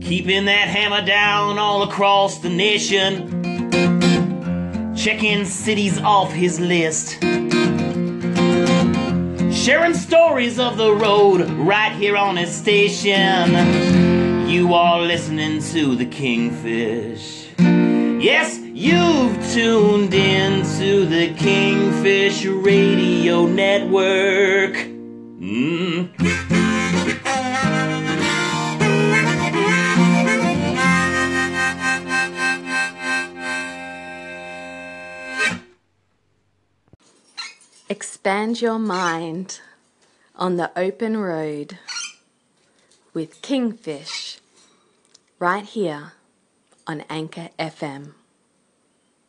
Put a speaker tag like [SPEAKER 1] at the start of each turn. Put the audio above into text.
[SPEAKER 1] Keeping that hammer down all across the nation. Checking cities off his list. Sharing stories of the road right here on his station. You are listening to the Kingfish. Yes, you've tuned in to the Kingfish Radio Network. Mm.
[SPEAKER 2] Expand your mind on the open road with Kingfish right here on Anchor FM.